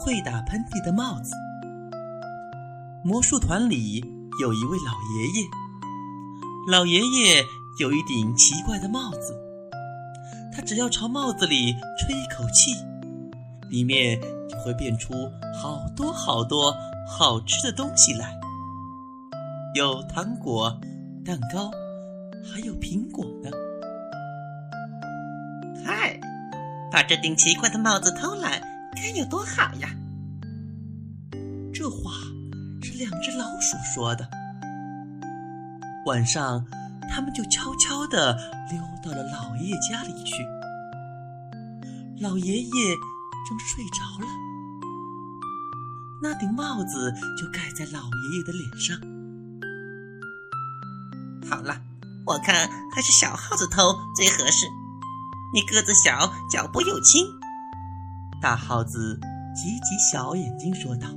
会打喷嚏的帽子。魔术团里有一位老爷爷，老爷爷有一顶奇怪的帽子，他只要朝帽子里吹一口气，里面就会变出好多好多好吃的东西来，有糖果、蛋糕，还有苹果呢。把这顶奇怪的帽子偷来，该有多好呀！这话是两只老鼠说的。晚上，他们就悄悄地溜到了老爷爷家里去。老爷爷正睡着了，那顶帽子就盖在老爷爷的脸上。好了，我看还是小耗子偷最合适。你个子小，脚步又轻。大耗子挤挤小眼睛说道。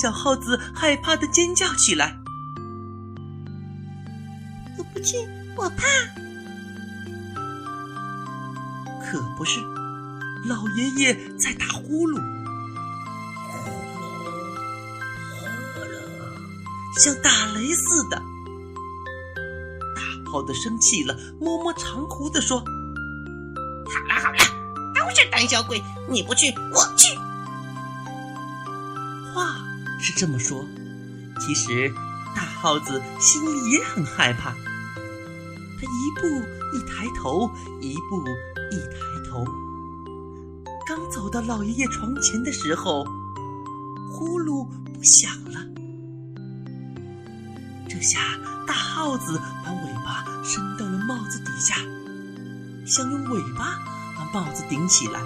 小耗子害怕的尖叫起来。我不去，我怕。可不是，老爷爷在打呼噜，像打雷似的。大耗子生气了，摸摸长胡子说：“好了好了，都是胆小鬼，你不去，我去。”话是这么说，其实大耗子心里也很害怕。他一步一抬头，一步一抬头。刚走到老爷爷床前的时候，呼噜不响了。这下大耗子把尾巴伸到了帽子底下，想用尾巴把帽子顶起来。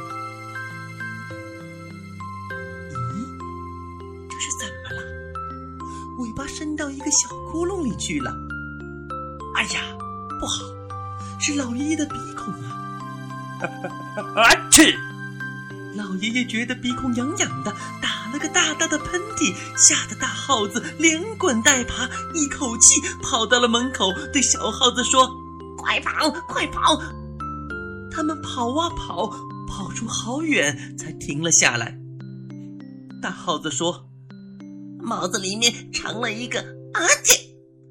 咦，这是怎么了尾巴伸到一个小窟窿里去了。哎呀，不好，是老爷爷的鼻孔啊！啊去！老爷爷觉得鼻孔痒痒的，打了个大大的喷嚏，吓得大耗子连滚带爬，一口气跑到了门口，对小耗子说：“快跑，快跑！”他们跑啊跑，跑出好远才停了下来。大耗子说。帽子里面藏了一个阿爹，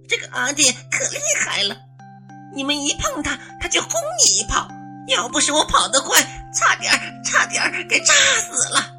这个阿爹可厉害了，你们一碰它，它就轰你一炮。要不是我跑得快，差点差点给炸死了。